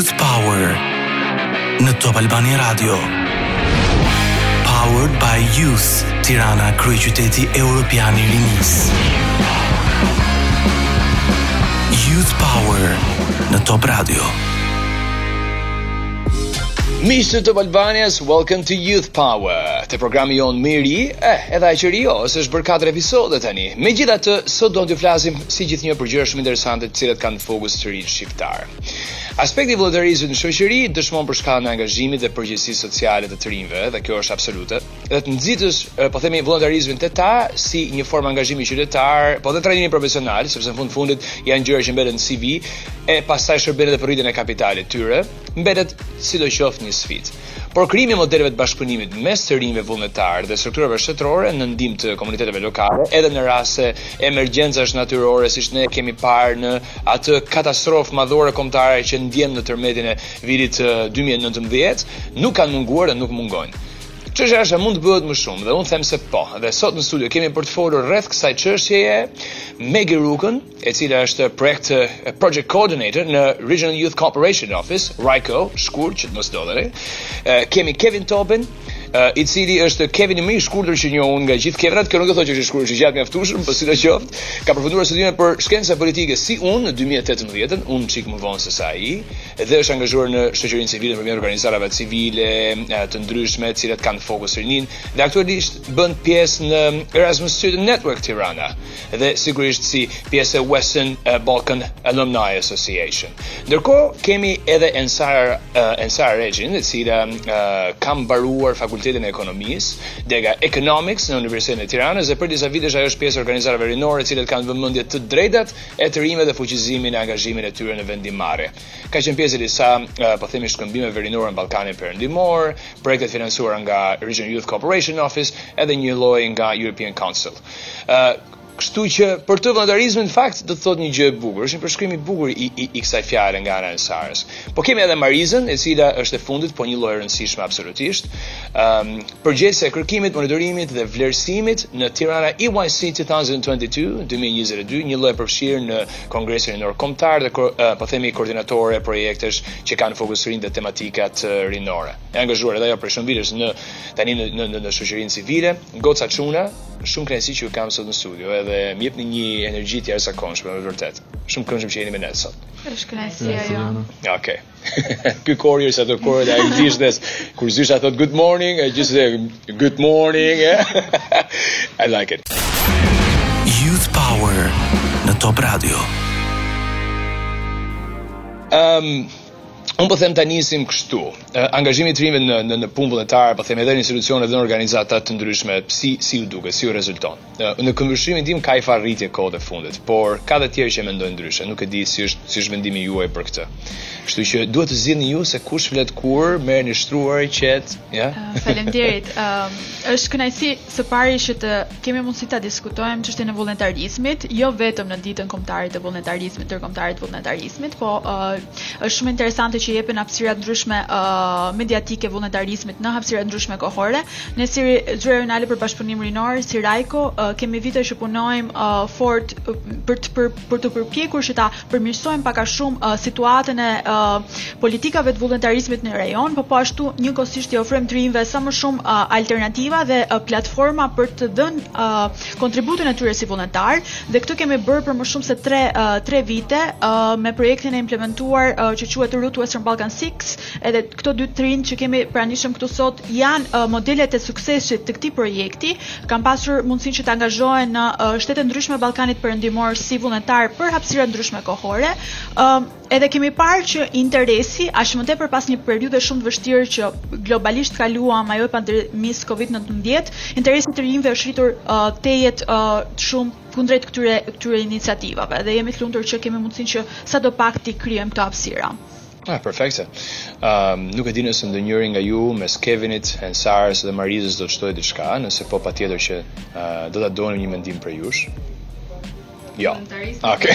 Youth Power në Top Albania Radio. Powered by Youth Tirana, kryeqyteti evropian i rinisë. Youth Power në Top Radio. Mishtë të Balbanias, welcome to Youth Power, te programi jonë i ri, eh, edhe aq i ri jo, se është bërë 4 episode tani. Megjithatë, sot do të flasim si gjithnjë për gjëra shumë interesante të cilët kanë Fokus të rinjtë shqiptarë. Aspekti i vullnetarizmit në shoqëri dëshmon për shkallën e angazhimit dhe përgjegjësisë sociale të të rinjve, dhe kjo është absolute, dhe të nxitësh, po themi, vullnetarizmin te ta si një formë angazhimi qytetar, po dhe trajnimi profesional, sepse në fund fundit janë gjëra që mbeten në CV e pastaj shërben edhe për rritjen e kapitalit të tyre. mbetet sidoqoftë një sfidë. Por krijimi i modeleve të bashkëpunimit mes të rinjve vullnetarë dhe strukturave shtetërore në ndihmë të komuniteteve lokale, edhe në raste emergjencash natyrore siç ne kemi parë në atë katastrofë madhore kombëtare që ndjemë në tërmetin e vitit dy mijë e nëntëmbëdhjetë, nuk kanë munguar dhe nuk mungojnë. Çështja është a mund të bëhet më shumë dhe unë them se po. Dhe sot në studio kemi për të folur rreth kësaj çështjeje Megi Rukën, e cila është project project coordinator në Regional Youth Cooperation Office, RYCO, shkurt që të mos ndodheni. Kemi Kevin Topin, i cili është Kevini më i shkurtër që njoh unë nga gjithë Kevinat, kjo nuk do thotë që është i shkurtër, është i gjatë mjaftueshëm, por sidoqoftë, ka përfunduar studimet për shkenca politike si unë në 2018-ën, unë çik më vonë se sa ai, dhe është angazhuar në shoqërinë civile përmes organizatave civile të ndryshme, të cilat kanë fokus rininë, dhe aktualisht bën pjesë në Erasmus Student Network Tirana. dhe sigurisht si pjesë e Western Balkan Alumni Association. Ndërkohë kemi edhe Ensar Ensara Reçin, e cila ka mbaruar Fakultetin e Ekonomisë, dega Economics në Universitetin e Tiranës dhe prej disa vitesh ajo është pjesë e organizatave rinore, të cilët kanë në vëmendje të drejtat e të rinjve dhe fuqizimin e angazhimin e tyre në vendimmarrje. Ka qenë pjesë e disa, po themi, shkëmbimeve rinore në Ballkanin Perëndimor, projekte të financuara nga Region Youth Cooperation Office, edhe njëlloj nga European Council. Ë, kështu që për të vullnetarizmi në fakt do të thotë një gjë e bukur. Është një përshkrim i bukur i i, i kësaj fjale nga ana e Sarës. Po kemi edhe Marizën, e cila është e fundit, po njëlloj e rëndësishme absolutisht. Ëm, um, përgjegjëse e kërkimit, monitorimit dhe vlerësimit në Tirana EYC 2022, 2022, njëlloj e përfshirë në Kongresin Rinor Kombëtar dhe uh, po themi koordinatore e projektesh që kanë fokus rininë dhe tematikat rinore. E angazhuar edhe ajo prej shumë vitesh tani në në, në shoqërinë civile. Goca çuna, shumë kënaqësi që ju kam sot në studio edhe më jepni një energji të jashtëzakonshme me vërtet. Shumë kënaqem që jeni me ne sot. Është kënaqësi ajo. Okej. Okay. Ky kori është ato koret e gjimnazit kur zysha thot good morning, e gjithë good morning. I like it. Youth Power në Top Radio. Ehm um, Unë po them ta nisim kështu. Angazhimi i të rinjve në në në punë vullnetare, po them edhe në institucione dhe në organizata të ndryshme, si si ju duket, si ju rezulton. Në këndvështrimin tim ka i farë rritje kohët e fundit, por ka dhe të tjerë që mendojnë ndryshe. Nuk e di si është si është mendimi juaj për këtë. Kështu që duhet të zgjidhni ju se kush flet kur, merreni shtruar, qet, ja. Uh, faleminderit. Ëm, uh, është kënaqësi Së pari që të kemi mundësi ta diskutojmë çështjen e vullnetarizmit, jo vetëm në ditën kombëtare të vullnetarizmit, ndërkombëtare të vullnetarizmit, po uh, është shumë interesante që jepen hapësira të ndryshme uh, mediatike vullnetarizmit në hapësira të ndryshme kohore. Ne si zyra rajonale për bashkëpunim rinor, si RYCO, uh, kemi vite që punojmë uh, fort uh, për të për, për t'u përpjekur që ta përmirësojmë pak a shumë uh, situatën e uh, politikave të vullnetarizmit në rajon, por po ashtu njëkohësisht i ofrojmë të rinjve sa më shumë uh, alternativa dhe uh, platforma për të dhënë uh, kontributin e tyre si vullnetar dhe këtë kemi bërë për më shumë se 3 uh, 3 vite uh, me projektin e implementuar uh, që quhet Route Western Balkan 6 Edhe këto dy të rinj që kemi pranishëm këtu sot janë uh, modelet e suksesit të këtij projekti. Kanë pasur mundësinë që të angazhohen në uh, shtete të ndryshme të Ballkanit Perëndimor si vullnetar për hapësira ndryshme kohore. Uh, edhe kemi parë që interesi, aq më tepër pas një periudhe shumë të vështirë që globalisht kaluam ajo e pandemisë COVID-19, interesi i të rinjve është rritur uh, tejet uh, shumë kundrejt këtyre këtyre iniciativave dhe jemi të lumtur që kemi mundësinë që sadopak të krijojmë këto hapësira. Ah, perfekte. Ëm, nuk e di nëse ndonjëri nga ju mes Kevinit, Ensarës dhe Marizës do të shtojë diçka, nëse po patjetër që do ta donim një mendim prej jush. Jo. Okej.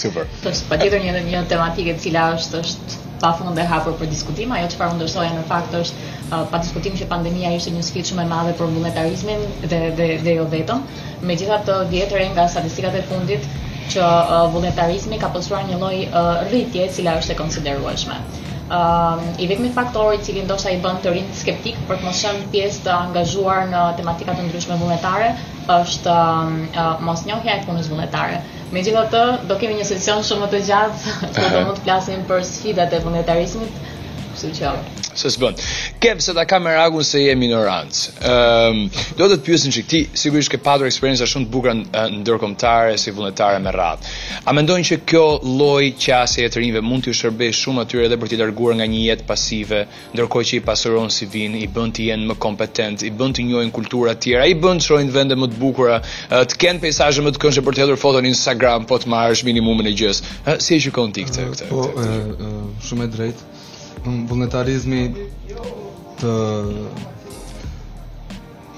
Super. Është patjetër një një tematikë e cila është është pa fund e hapur për diskutim, ajo çfarë vlerësoja në fakt është pa diskutim që pandemia ishte një sfidë shumë e madhe për vullnetarizmin dhe dhe dhe jo vetëm. Megjithatë, vihet re nga statistikat e fundit që vullnetarizmi ka pësuar një lloj rritje e cila është e konsiderueshme. I vetmi faktor i cili ndoshta i bën të rinjtë skeptikë për të mos qenë pjesë të angazhuar në tematika të ndryshme vullnetare është mosnjohja e punës vullnetare. Megjithatë, do kemi një sesion shumë më të gjatë ku do mund të flasim për sfidat e vullnetarizmit, kështu që. se s'bën. Kev se ta ka merakun se je minorancë. Ëm, ehm, do të të pyes një çik ti, sigurisht ke patur eksperienca shumë të bukura ndërkombëtare si vullnetare me radhë. A mendon që kjo lloj qasje e të rinjve mund t'u shërbejë shumë atyre edhe për t'i larguar nga një jetë pasive, ndërkohë që i pasuron CV-në, i bën të jenë më kompetentë, i bën të njohin kultura të tjera, i bën të shohin vende më të bukura, të kenë peizazhe më të këndshme për të hedhur foto në Instagram, po të marrësh minimumin e gjësë. Si e shikon ti këtë këtë? Po, shumë e drejtë. Vullnetarizmi të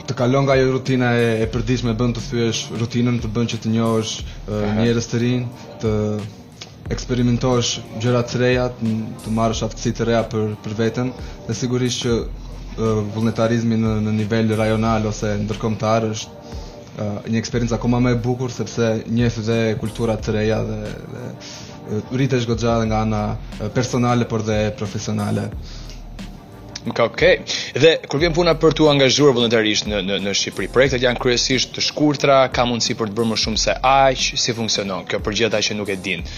të kalon nga ajo rutina e, e përditshme bën të thyesh rutinën, të bën që të njohësh njerëz të rinj, të eksperimentosh gjëra të reja, të marrësh aftësi të reja për për veten dhe sigurisht që vullnetarizmi në në nivel rajonal ose ndërkombëtar është një eksperiencë akoma më e bukur sepse njeh dhe kultura të reja dhe dhe rritesh goxha edhe nga ana personale por dhe profesionale. Okej. Okay. Dhe kur vjen puna për t'u angazhuar vullnetarisht në në në Shqipëri, projektet janë kryesisht të shkurtra, ka mundësi për të bërë më shumë se aq, si funksionon kjo për gjithë ata që nuk e dinë.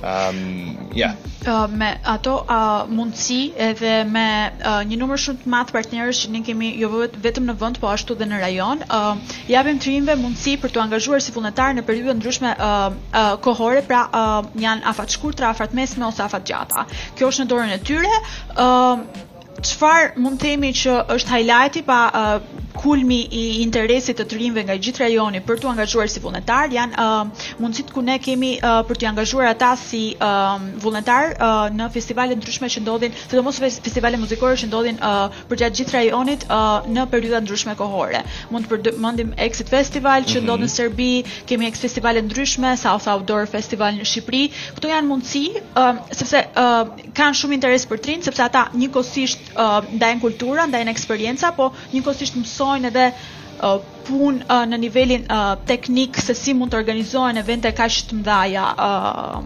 Um, yeah. uh, me ato uh, mundësi edhe me uh, një numër shumë të madh partnerësh që ne kemi jo vetëm në vend, po ashtu dhe në rajon, uh, japim të rinjve mundësi për t'u angazhuar si vullnetarë në periudha të ndryshme uh, uh, kohore, pra uh, janë afatshkurtra, afatmesme ose afatgjata. Kjo është në dorën e tyre. Uh, Çfarë mund të themi që është highlighti apo kulmi i interesit të të rinjve nga gjithë rajoni për t'u angazhuar si vullnetarë janë uh, mundësitë ku ne kemi uh, për të angazhuar ata si uh, vullnetarë uh, në festivale të ndryshme që ndodhin, sidomos festivale muzikore që ndodhin uh, përgjatë gjithë rajonit uh, në periudha të ndryshme kohore. Mund të përmendim Exit Festival që mm -hmm. ndodh në Serbi, kemi edhe festivale të ndryshme, South Outdoor Festival në Shqipëri. Këto janë mundësi uh, sepse uh, kanë shumë interes për të rinjtë sepse ata njëkohësisht uh, ndajnë kultura, ndajnë eksperienca, po njëkohësisht mësojnë edhe uh, punë uh, në nivelin uh, teknik se si mund të organizohen evente kaq të mëdha uh,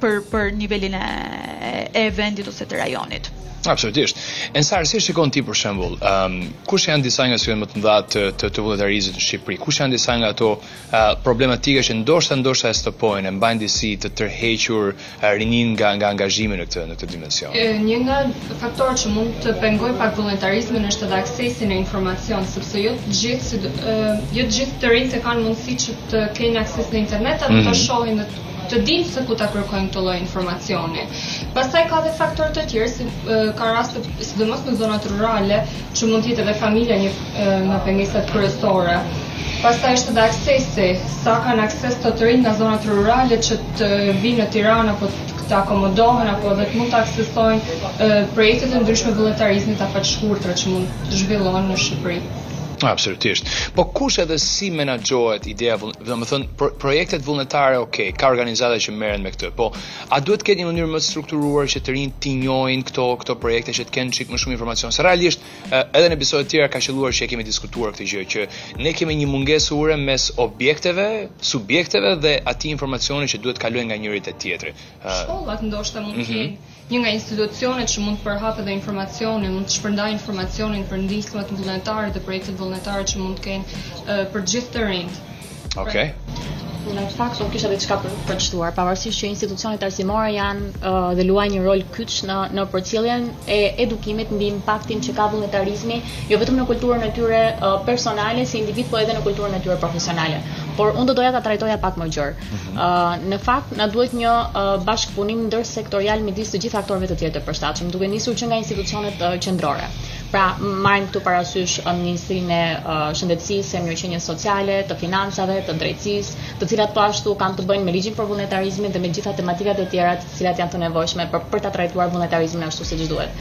për për nivelin e, e vendit ose të rajonit. Absolutisht. Ensar, si e shikon ti për shembull, ëm um, kush janë disa nga sfidat më të mëdha të të, të vullnetarizmit në Shqipëri? Kush janë disa nga ato problematika që ndoshta ndoshta e stopojnë, e mbajnë disi të tërhequr rininë nga nga angazhimi në këtë në këtë dimension. Një nga faktorët që mund të pengojë pak vullnetarizmin është edhe aksesi në informacion, sepse jo të gjithë si jo të gjithë të rinjtë e kanë mundësinë që të kenë akses në internet apo ta mhm. shohin dhe të dinë se ku ta kërkojnë këtë lloj informacioni. Pastaj ka edhe faktorë të tjerë si ka raste sidomos në zonat rurale, që mund të jetë edhe familja një nga pengesat kryesore. Pastaj është edhe aksesi, sa kanë akses këta të rinjtë nga zonat rurale që të vinë në Tiranë apo të akomodohen apo edhe të mund të aksesojnë projekte të ndryshme vullnetarizmi afatshkurtra që mund të zhvillohen në Shqipëri. Absolutisht. Po kush edhe si menaxhohet ideja, domethënë projektet vullnetare, ok, ka organizata që merren me këtë, po A duhet të ketë një mënyrë më të strukturuar që të rinjtë t'i njohin këto këto projekte që të kenë çik më shumë informacion? Se realisht edhe në episode të tjera ka qëlluar që e kemi diskutuar këtë gjë që ne kemi një mungesë ure mes objekteve, subjekteve dhe atij informacioni që duhet të kalojë nga njëri te tjetri. Shkollat ndoshta mund të mhm. jenë një nga institucionet që mund të përhapë edhe informacionin, mund të shpërndajë informacionin për ndihmat vullnetare dhe projektet vullnetare që mund të kenë për gjithë të rinjtë. Okej. Okay. Në fakt unë kisha diçka për të shtuar, pavarësisht që institucionet arsimore janë uh, dhe luajnë një rol kyç në në përcjelljen e edukimit mbi impaktin që ka vullnetarizmi, jo vetëm në kulturën e tyre uh, personale si individ, por edhe në kulturën e tyre profesionale. Por unë do doja ta trajtoja pak më gjerë. Ëh, mhm. uh, në fakt na duhet një uh, bashkëpunim ndërsektorial midis të gjithë aktorëve të tjerë të përshtatshëm, duke nisur që nga institucionet uh, qendrore. Pra, marrim këtu parasysh Ministrinë e Shëndetësisë, e Mirëqenies Sociale, të Financave, të Drejtësisë, të cilat po ashtu kanë të bëjnë me ligjin për vullnetarizmin dhe me gjitha tematikat e tjera të cilat janë të nevojshme për për ta trajtuar vullnetarizmin ashtu siç duhet.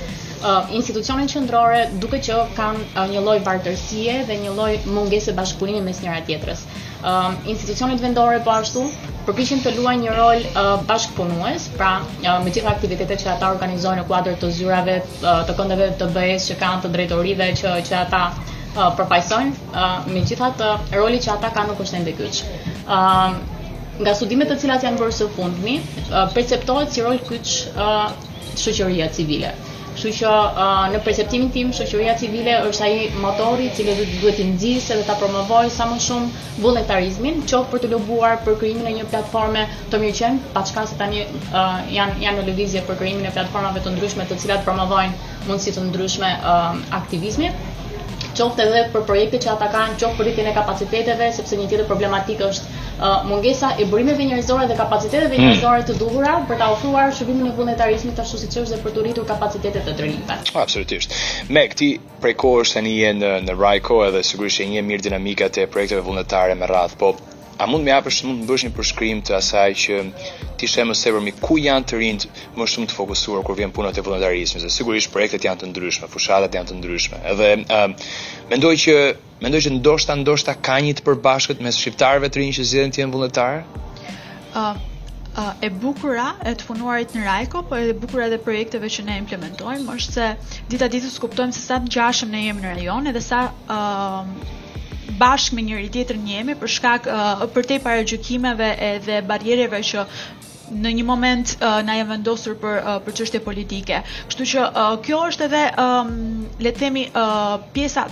Institucionet qendrore duket që kanë një lloj vartësie dhe një lloj mungese bashkëpunimi mes njëra tjetrës. Institucionet vendore po ashtu përpiqen të luajnë një rol bashkëpunues, pra me gjitha aktivitetet që ata organizojnë në kuadër të zyrave të këndeve të BE-së që kanë të drejtorive që që ata përfaqësojnë, megjithatë roli që ata kanë nuk është ende kyç. Nga studimet të cilat janë bërë së fundmi, perceptohet si rol kyç shoqëria civile. Kështu që në perceptimin tim shoqëria civile është ai motori i cili duhet ta nxisë dhe ta promovojë sa më shumë vullnetarizmin, qoftë për të lobuar për krijimin e një platforme të mirëqenë, paçka se tani janë janë në lëvizje për krijimin e platformave të ndryshme të cilat promovojnë mundësi të ndryshme aktivizmi qoftë edhe për projekte që ata kanë, qoftë për rritjen e kapaciteteve, sepse një tjetër problematikë është mungesa e burimeve njerëzore dhe kapaciteteve hmm. njerëzore të duhura për ta ofruar shërbimin e vullnetarizmit ashtu siç është dhe për të rritur kapacitetet të rinjve. Absolutisht. Me këti prej kohësh tani je në në Rajko edhe sigurisht e njeh mirë dinamikat të projekteve vullnetare me radhë, po a mund të na japësh mund të bësh një përshkrim të asaj që ti sheh më së shumti ku janë të rinjtë më shumë të fokusuar kur vjen puna te vullnetarizmi, se sigurisht projektet janë të ndryshme, fushatat janë të ndryshme. Edhe uh, mendoj që Mendoj që ndoshta ndoshta ka një të përbashkët mes shqiptarëve të rinj që zgjedhin të jenë vullnetarë. Ë uh, uh, e bukura e të punuarit në RYCO, po e bukura edhe projekteve që ne implementojmë është se dita ditës kuptojmë se sa të ngjashëm ne jemi në rajon edhe sa ë uh, bashkë me njëri tjetrin jemi për shkak uh, për te paragjykimeve edhe barriereve që në një moment na janë vendosur për për çështje politike. Kështu që kjo është edhe le të themi pjesa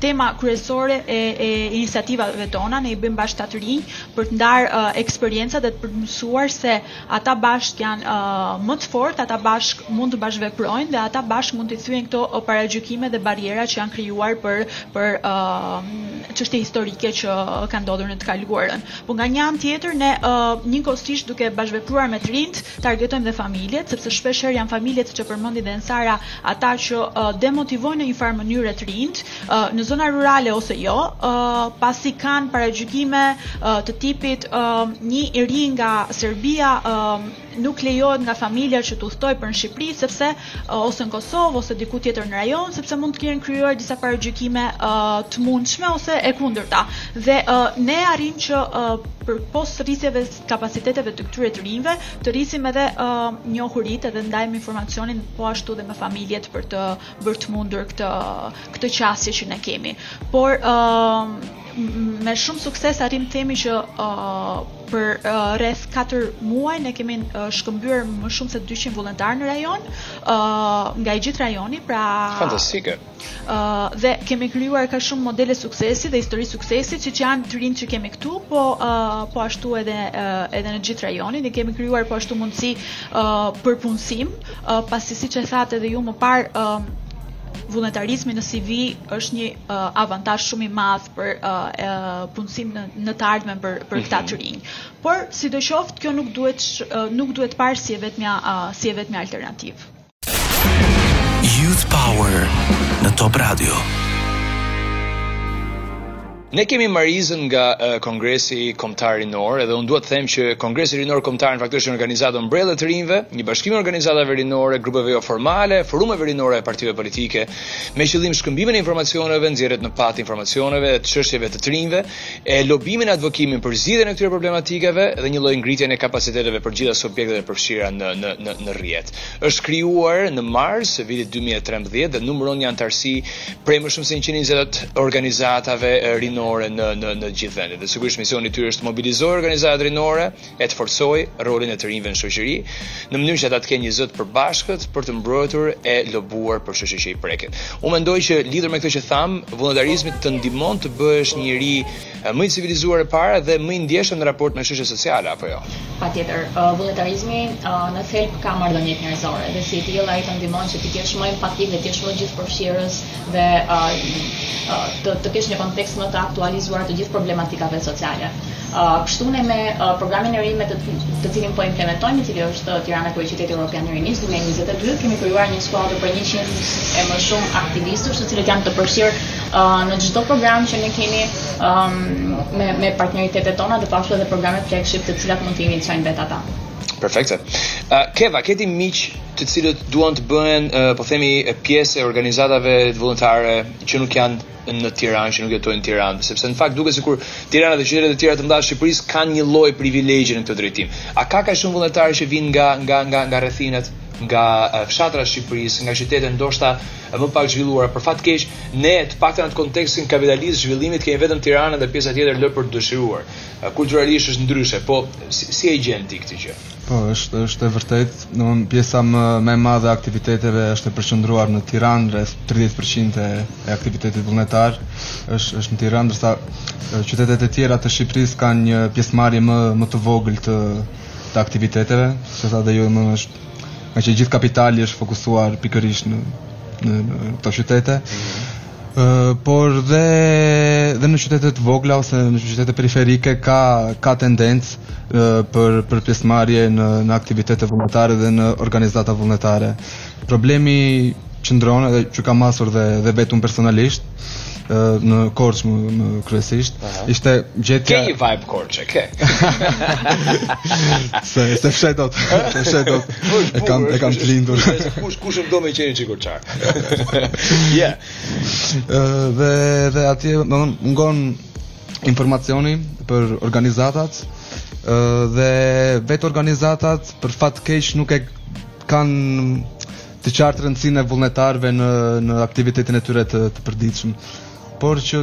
tema kryesore e, e iniciativave tona, ne i bëjmë bashkë këta të rinj për të ndarë uh, eksperienca dhe për të mësuar se ata bashkë janë uh, më të fortë, ata bashkë mund të bashkëveprojnë dhe ata bashkë mund t'i thyejnë këto uh, paragjykime dhe barriera që janë krijuar për për uh, çështje historike që kanë ndodhur në të kaluarën. Por nga një anë tjetër ne ë njëkohësisht duke bashkëvepruar me të rinjtë, targetojmë dhe familjet, sepse shpeshherë janë familjet siç e përmendi dhe Ensara ata që ë demotivojnë në një farë mënyre të rinjtë, ë në zona rurale ose jo, ë pasi kanë paragjykime ë të tipit ë një i ri nga Serbia ë nuk lejohet nga familja që të udhëtojë për në Shqipëri sepse ose në Kosovë ose diku tjetër në rajon sepse mund të kenë krijuar disa paragjykime të mundshme ose e kundërta. Dhe ne arrijmë që përpos rritjeve të kapaciteteve të këtyre të rinjve, të rrisim edhe njohuritë dhe ndajmë informacionin po ashtu dhe me familjet për të bërë të mundur këtë këtë qasje që ne kemi. Por me shumë sukses arrijmë të themi që uh, për uh, rreth 4 muaj ne kemi uh, shkëmbyer më shumë se 200 vullnetarë në rajon, uh, nga i gjithë rajoni, pra fantastike. Uh, dhe kemi krijuar kaq shumë modele suksesi dhe histori suksesi që janë të rinj që kemi këtu, po uh, po ashtu edhe uh, edhe në gjithë rajonin, ne kemi krijuar po ashtu mundësi uh, për punësim, uh, pasi siç e thatë edhe ju më parë uh, vullnetarizmi në CV është një avantazh shumë i madh për punësim në në të ardhmen për për këta mhm. të rinj. Por sidoqoftë kjo nuk duhet nuk duhet parë si e vetmja si e vetmja alternativë. Youth Power në Top Radio. Ne kemi Marizën nga uh, Kongresi Kombëtar Rinor, edhe unë dua të them që Kongresi Rinor Kombëtar në fakt është një organizatë ombrellë të rinjve, një bashkim i organizatave rinore, grupeve joformale, forumeve rinore e partive politike, me qëllim shkëmbimin e informacioneve, nxjerrjen në pah të informacioneve e të çështjeve të të rinjve, e lobimin e advokimin për zgjidhjen e këtyre problematikave dhe njëlloj ngritjen e kapaciteteve për gjitha subjektet e përfshira në në në në rrjet. Është krijuar në mars të vitit 2013 dhe numëron një anëtarësi prej më shumë se 120 organizatave rinore në në në gjithë vendin. Dhe sigurisht misioni i tyre është të mobilizojë organizatat rinore e të forcojë rolin e të rinjve në shoqëri, në mënyrë që ata të kenë një zë të përbashkët për të mbrojtur e lobuar për çështjet që i prekin. Unë mendoj që lidhur me këtë që thamë, vullnetarizmi të ndihmon të bëhesh një njeri më i civilizuar e para, dhe më i ndjeshëm në raport me çështje sociale apo jo. Patjetër, vullnetarizmi në thelb ka marrëdhënie njerëzore dhe si i tillë ai të ndihmon që ti të jesh më empatik dhe të jesh më gjithëpërfshirës dhe të të kesh një kontekst më të aktualizuar të gjithë problematikave sociale. Kështu ne me programin e ri me të të cilin po implementojmë, i cili është Tirana Kryeqyteti Europian i Rinisë dy mijë e njëzet e dy, kemi krijuar një skuadër prej njëqind e më shumë aktivistësh, të cilët janë të përfshirë në çdo program që ne kemi me me partneritetet tona dhe po ashtu edhe programet flagship të cilat mund të iniciojnë vetë ata. Perfekte. Uh, Keva, ke ti miq të cilët duan të bëhen, uh, po themi, pjesë e organizatave vullnetare që nuk janë në Tiranë që nuk jetojnë në Tiranë, sepse në fakt duket sikur Tirana dhe qytetet e tjera të mëdha të Shqipërisë kanë një lloj privilegji në këtë drejtim. A ka kaq shumë vullnetarë që vijnë nga nga nga nga rrethinat, nga fshatrat e Shqipërisë, nga qytete ndoshta më pak të zhvilluara, për fat keq, ne të paktën në kontekstin kapitalist të zhvillimit kemi vetëm Tiranën dhe pjesa tjetër lë për të dëshiruar. Kulturalisht është ndryshe, po si, si e gjen ti këtë gjë? Po, është është e vërtetë, domthonë pjesa më më e madhe e aktiviteteve është e përqendruar në Tiranë, rreth 30% e, e aktivitetit vullnetar është është në Tiranë, ndërsa qytetet e tjera të Shqipërisë kanë një pjesëmarrje më më të vogël të të aktiviteteve, sepse dhe ajo më është ngaqë gjithë kapitali është fokusuar pikërisht në në, në këto qytete. Mm -hmm. por dhe dhe në qytete të vogla ose në qytete periferike ka ka tendencë për për pjesëmarrje në në aktivitete vullnetare dhe në organizata vullnetare. Problemi qëndron edhe që kam hasur dhe dhe vetë unë personalisht në Korçë më, më kryesisht uh -huh. ishte gjetja Ke një vibe Korçë, ke. s'e s'e fsheh dot, s'e fsheh dot. e kam e kam lindur. kush kush më do me qenë që korçar. Ja. dhe dhe atje mungon informacioni për organizatat ë dhe vetë organizatat për fat keq nuk e kanë të qartë rëndësinë e vullnetarëve në në aktivitetin e tyre të, të përditshëm. Por që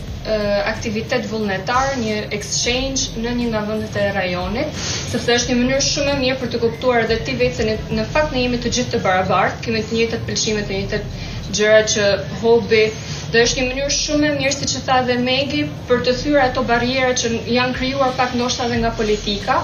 aktivitet vullnetar, një exchange në një nga vendet e rajonit, sepse është një mënyrë shumë e mirë për të kuptuar edhe ti vetë se në, në fakt ne jemi të gjithë të barabartë, kemi të njëjtat pëlqime, të njëjtat gjëra që hobi, dhe është një mënyrë shumë e mirë siç e tha edhe Megi për të thyer ato barriera që janë krijuar pak ndoshta edhe nga politika,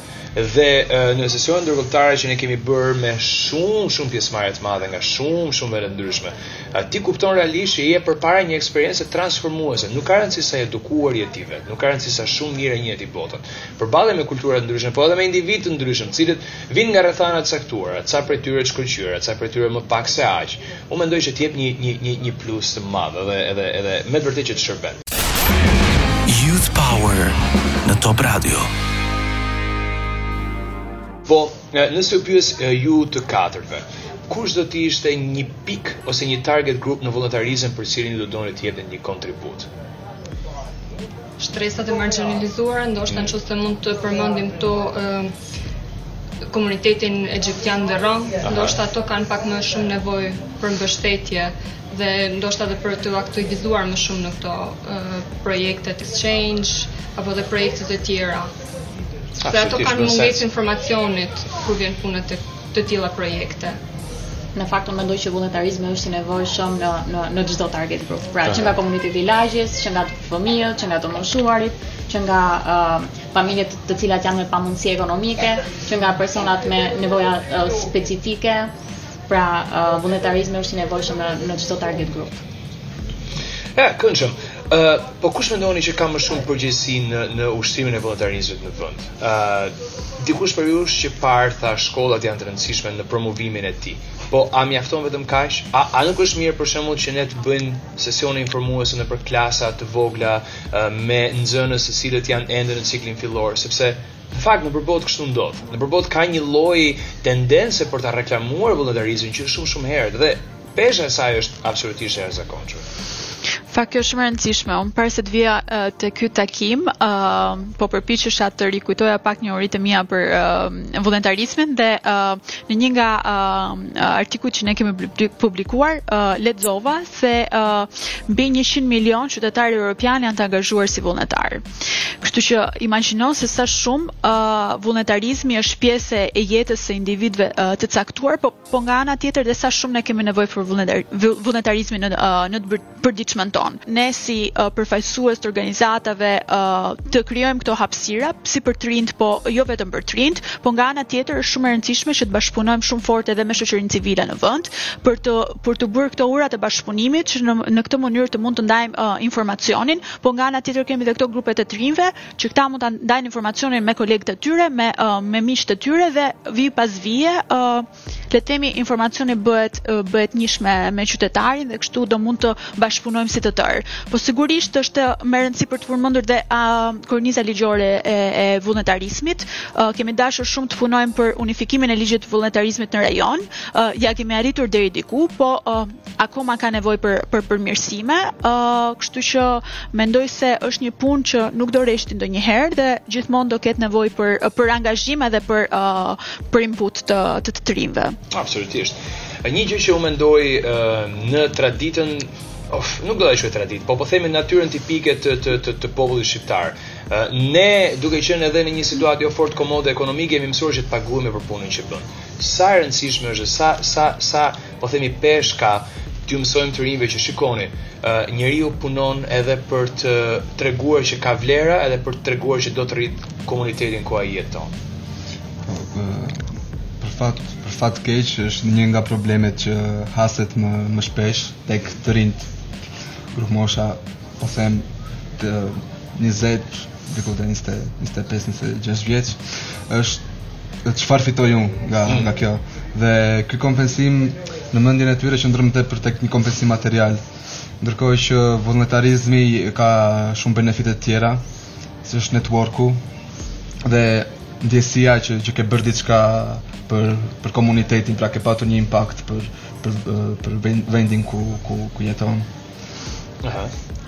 Dhe në sesionet ndërkulturore që ne kemi bërë me shumë shumë pjesëmarrje të madhe nga shumë shumë vende të ndryshme, ti kupton realisht që je përpara një eksperience transformuese. Nuk ka rëndësi sa i edukuar je ti vetë, nuk ka rëndësi sa shumë mirë e njeh ti botën. Përballja me kultura të ndryshme, por edhe me individë të ndryshëm, të cilët vijnë nga rrethana të caktuara, ca prej tyre të shkëlqyera, ca prej tyre më pak se aq. Unë mendoj që të jep një një një një plus të madh edhe edhe edhe me të vërtetë që të shërben. Youth Power në Top Radio. Po, nëse ju pyes ju të katërve, kush do të ishte një pikë ose një target group në vullnetarizëm për cilin do donit të jepni një kontribut? Shtresat e marginalizuara, ndoshta nëse mm. mund të përmendim këtu komunitetin egjiptian dhe rom, ndoshta ato kanë pak më shumë nevojë për mbështetje dhe ndoshta edhe për t'u aktivizuar më shumë në këto projekte të exchange apo dhe projekte të tjera. Se ato kanë mungesë informacioni kur vjen puna tek të tilla projekte. Në fakt unë mendoj që vullnetarizmi është i nevojshëm në në në çdo target group. Pra, që nga komuniteti i lagjes, që nga fëmijët, që nga të moshuarit, që nga uh, familjet të cilat janë me pamundësi ekonomike, që nga personat me nevoja uh, specifike. Pra, uh, vullnetarizmi është i nevojshëm në në çdo target group. Ja, këndshëm. Uh, po kush mendoni që ka më shumë përgjegjësi në në ushtrimin e vullnetarizmit në vend? Dikush prej jush që parë tha shkollat janë të rëndësishme në promovimin e tij. Po a mjafton vetëm kaq? A, a nuk është mirë për shembull që ne të bëjmë sesione informuese nëpër klasa të vogla me nxënës të cilët janë ende në ciklin fillor, sepse në fakt nëpër botë kështu ndodh. Nëpër botë ka një lloj tendence për ta reklamuar vullnetarizmin që shumë shumë herët dhe pesha e saj është absolutisht e jashtëzakonshme. Fakt kjo është shumë e rëndësishme. Unë para se të vija uh, te ky takim, uh, po përpiqesha të rikujtoja pak njohuritë e mia për uh, vullnetarizmin dhe uh, në një nga uh, artikujt që ne kemi publikuar, uh, lexova se uh, mbi 100 milion qytetarë europianë janë të angazhuar si vullnetarë. Kështu që imagjino se sa shumë uh, vullnetarizmi është pjesë e jetës së individëve uh, të caktuar, po po nga ana tjetër dhe sa shumë ne kemi nevojë për vullnetarizmin në në të përditshmën tonë. Ne si uh, përfaqësues të organizatave uh, të krijojmë këto hapësira si për të rinjtë, po jo vetëm për të rinjtë, po nga ana tjetër është shumë e rëndësishme që të bashkëpunojmë shumë fort edhe me shoqërinë civile në vend për të për të bërë këto urat e bashkëpunimit që në, në këtë mënyrë të mund të ndajmë uh, informacionin, po nga ana tjetër kemi edhe këto grupet e të rinjve që këta mund ta ndajnë informacionin me kolegët e tyre, me uh, me miqtë e tyre dhe vijë pas vije, ë uh, le të themi informacioni bëhet uh, bëhet njësh me me qytetarin dhe kështu do mund të bashkëpunojmë si të tërë. Po sigurisht është me rëndësi për të përmendur dhe uh, korniza ligjore e, e vullnetarizmit. Uh, kemi dashur shumë të punojmë për unifikimin e ligjit të vullnetarizmit në rajon. Uh, ia kemi arritur deri diku, po uh, akoma ka nevojë për për përmirësime, ë uh, kështu që mendoj se është një punë që nuk do reshtë ndonjëherë dhe gjithmonë do ketë nevojë për për angazhim edhe për uh, për input të të të rinjve. Absolutisht. Një gjë që unë mendoj uh, në traditën of, nuk do ta quaj traditë, po po themi natyrën tipike të të të, të popullit shqiptar. Uh, ne duke qenë edhe në një situatë jo fort komode ekonomike, jemi mësuar që të paguhemi për punën që bën. Sa e rëndësishme është sa sa sa Po themi peshë ka t'ju mësojmë të rinjve që shikoni, njeriu punon edhe për të treguar që ka vlera edhe për të treguar që do të rritë komunitetin ku ai jeton. Po, për fat për fat keq është një nga problemet që haset më më shpesh tek të rinjtë. Grupmosha po themi te 20 diku te 20 25 26 vjeç është çfarë fitoj unë nga mm. nga kjo dhe ky kompensim në mendjen e tyre qëndron më tepër tek një kompensim material ndërkohë që vullnetarizmi ka shumë benefite të tjera si është networku dhe ndjesia që që ke bërë diçka për për komunitetin pra ke patur një impakt për për për vendin ku ku ku jeton Aha,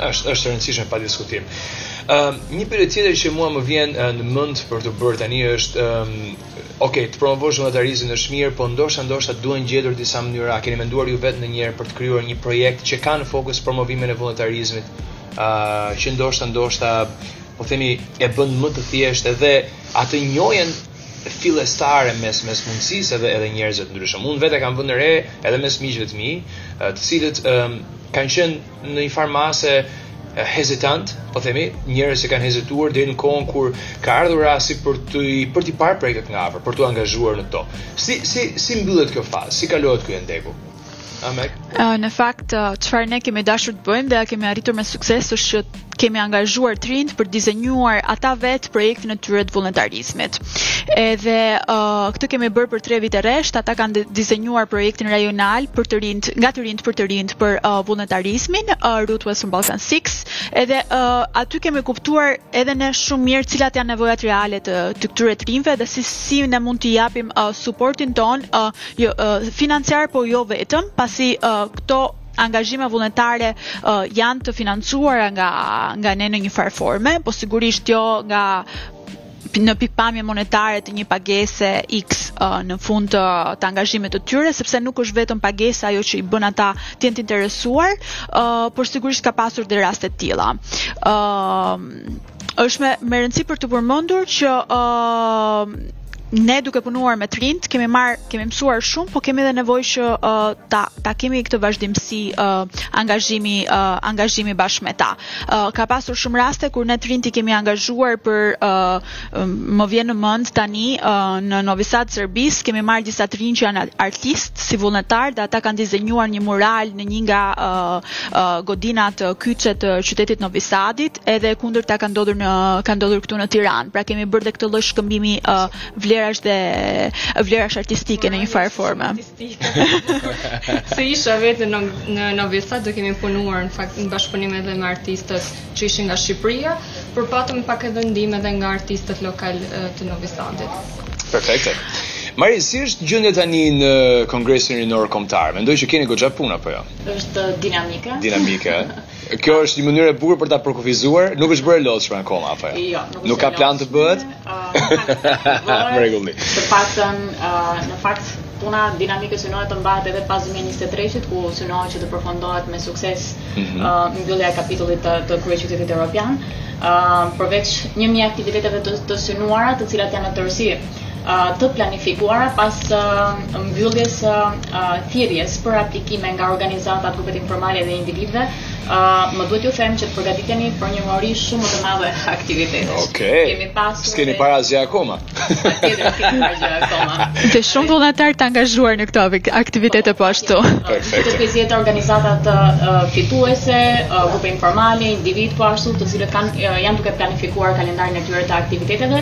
është është e rëndësishme pa diskutim. Ëm ehm, uh, një pyetje tjetër që mua më vjen uh, në mend për të bërë tani është ëm ehm, um, ok, të promovosh vullnetarizmin është mirë, por ndoshta ndoshta duhen gjetur disa mënyra. Keni menduar ju vetë ndonjëherë për të krijuar një projekt që ka në fokus promovimin e vullnetarizmit, ë uh, që ndoshta ndoshta po themi e bën më të thjeshtë edhe atë njohjen fillestare mes mes mundësisë edhe edhe njerëzve të ndryshëm. Unë vetë e kam vënë re edhe mes miqve të mi, të cilët um, kanë qenë në një farë mase hezitant, po themi, njerëz që kanë hezituar deri në kohën kur ka ardhur rasti për të për t'i parë projektet nga afër, për t'u angazhuar në to. Si si si mbyllet kjo fazë? Si kalohet ky hendeku? Amek. Uh, në fakt, çfarë uh, ne kemi dashur të bëjmë dhe e kemi arritur me sukses është që kemi angazhuar të rinjtë për të dizenjuar ata vetë projektin e tyre të vullnetarizmit. Edhe uh, këtë e kemi bërë për tre vite rresht, ata kanë dizenjuar projektin rajonal për të rinjtë, nga të rinjtë për të rinjtë për uh, vullnetarizmin, uh, Route Western Balkan 6. Edhe uh, aty kemi kuptuar edhe ne shumë mirë cilat janë nevojat reale të të këtyre të rinjve dhe si si ne mund t'i japim uh, suportin tonë uh, Jo, financiar po jo vetëm, pasi këto angazhime vullnetare uh, janë të financuara nga nga ne në një farë forme, po sigurisht jo nga në pikëpamje monetare të një pagese X uh, në fund të, të angazhimit të tyre, sepse nuk është vetëm pagesa ajo që i bën ata të jenë të interesuar, uh, por sigurisht ka pasur dhe raste të tilla. Ëm uh, Është me, me rëndësi për t'u përmendur që uh, ne duke punuar me të rinjtë, kemi marrë, kemi mësuar shumë, po kemi edhe nevojë që uh, ta ta kemi këtë vazhdimësi uh, angazhimi uh, angazhimi bashkë me ta. Uh, ka pasur shumë raste kur ne të rinjtë i kemi angazhuar për uh, më vjen në mend tani uh, në Novi Sad të Serbisë kemi marrë disa të rinj që janë artistë si vullnetarë dhe ata kanë dizenjuar një mural në një nga uh, godinat, kyçe të qytetit të Novi Sadit, edhe e kundërta ka ndodhur në ka ndodhur këtu në Tiranë. Pra kemi bërë dhe këtë lloj shkëmbimi uh, vlerash dhe vlerash artistike në një farë forme. Se isha vetë në në Novi Sad dhe kemi punuar në fakt në bashkëpunim edhe me artistët që ishin nga Shqipëria, por patëm pak edhe ndihmë edhe nga artistët lokalë të Novi Sadit. Perfekte. Mari, si është gjendja tani në Kongresin Rinor Kombëtar? Mendoj që keni goxha punë apo jo? Është dinamike. Dinamike. Kjo është një mënyrë e bukur për ta përkufizuar, nuk është bërë e lodhshme akoma apo jo. Jo, nuk, nuk ka plan të bëhet. Mrekulli. Të paktën në fakt puna dinamike synohet të mbahet edhe pas 2023-shit ku synohet që të përfundohet me sukses mm -hmm. uh, mbyllja e kapitullit të, të kryeqytetit evropian. Uh, përveç 1000 aktiviteteve të, të synuara, të cilat janë në tërësi të planifikuara pas mbylljes së thirrjes për aplikime nga organizatat, grupet informale dhe individëve, më duhet t'ju them që të përgatiteni për një mori shumë më të madhe aktivitetesh. Okej. Okay. Kemi pasur S'keni parë asgjë akoma. Patjetër s'kemi parë asgjë akoma. Të shumë vullnetarë të angazhuar në këto aktivitete po ashtu. Perfekt. Të pjesëjeta organizatat fituese, grupe informale, individë po ashtu, të cilët kanë janë duke planifikuar kalendarin e tyre të aktiviteteve.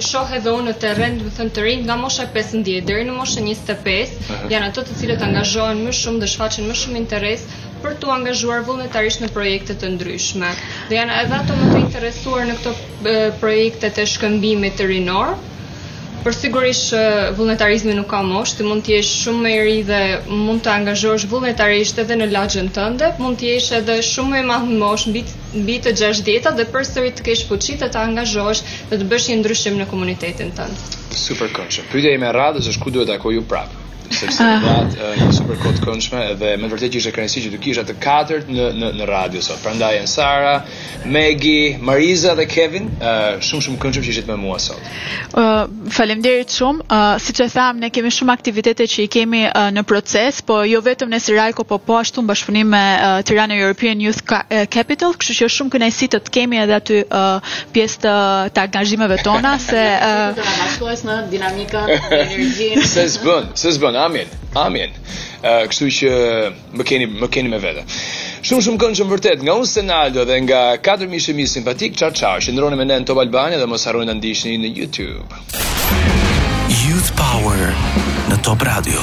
shoh edhe unë në terren, do të thënë të rinjtë nga mosha 15 deri në moshën 25, Aha. janë ato të cilët angazhohen më shumë dhe shfaqin më shumë interes për t'u angazhuar vullnetarisht në projekte të ndryshme. Dhe janë edhe ato më të interesuar në këto projekte të shkëmbimit rinor. Por sigurisht vullnetarizmi nuk ka moshë, ti mund të jesh shumë më i ri dhe mund të angazhohesh vullnetarisht edhe në lagjën tënde, mund të jesh edhe shumë më i madh në moshë mbi të mbi të gjashtëdhjetat dhe përsëri të kesh fuqi dhe të angazhohesh dhe të bësh një ndryshim në komunitetin tënd. Super këndshëm. Pyetja ime e radhës është ku duhet të takoj ju prap? Sepse ah. vat uh, një super kohë të këndshme dhe me vërtetë që ishte kënaqësi që t'ju kisha të katërt në në në radio sot. Prandaj Sara, Megi, Mariza dhe Kevin, uh, shumë shumë këndshëm që ishit me mua sot. Uh, faleminderit shumë. Uh, siç e thamë, ne kemi shumë aktivitete që i kemi uh, në proces, po jo vetëm në si RYCO, po po ashtu në bashkëpunim me uh, Tirana European Youth Capital, kështu që është shumë kënaqësi të të kemi edhe aty uh, pjesë të, të angazhimeve tona se uh, të na e dinamikën, energjinë. Se s'bën, se s'bën. Amin. Amin. Uh, kështu që Më keni më keni me vete. Shumë shumë këndshëm vërtet nga unë Senaldo dhe nga katër miqtë e mi simpatik çao çao qëndroni me ne në Top Albania dhe mos harroni ta ndiqni në YouTube. Youth Power në Top Radio.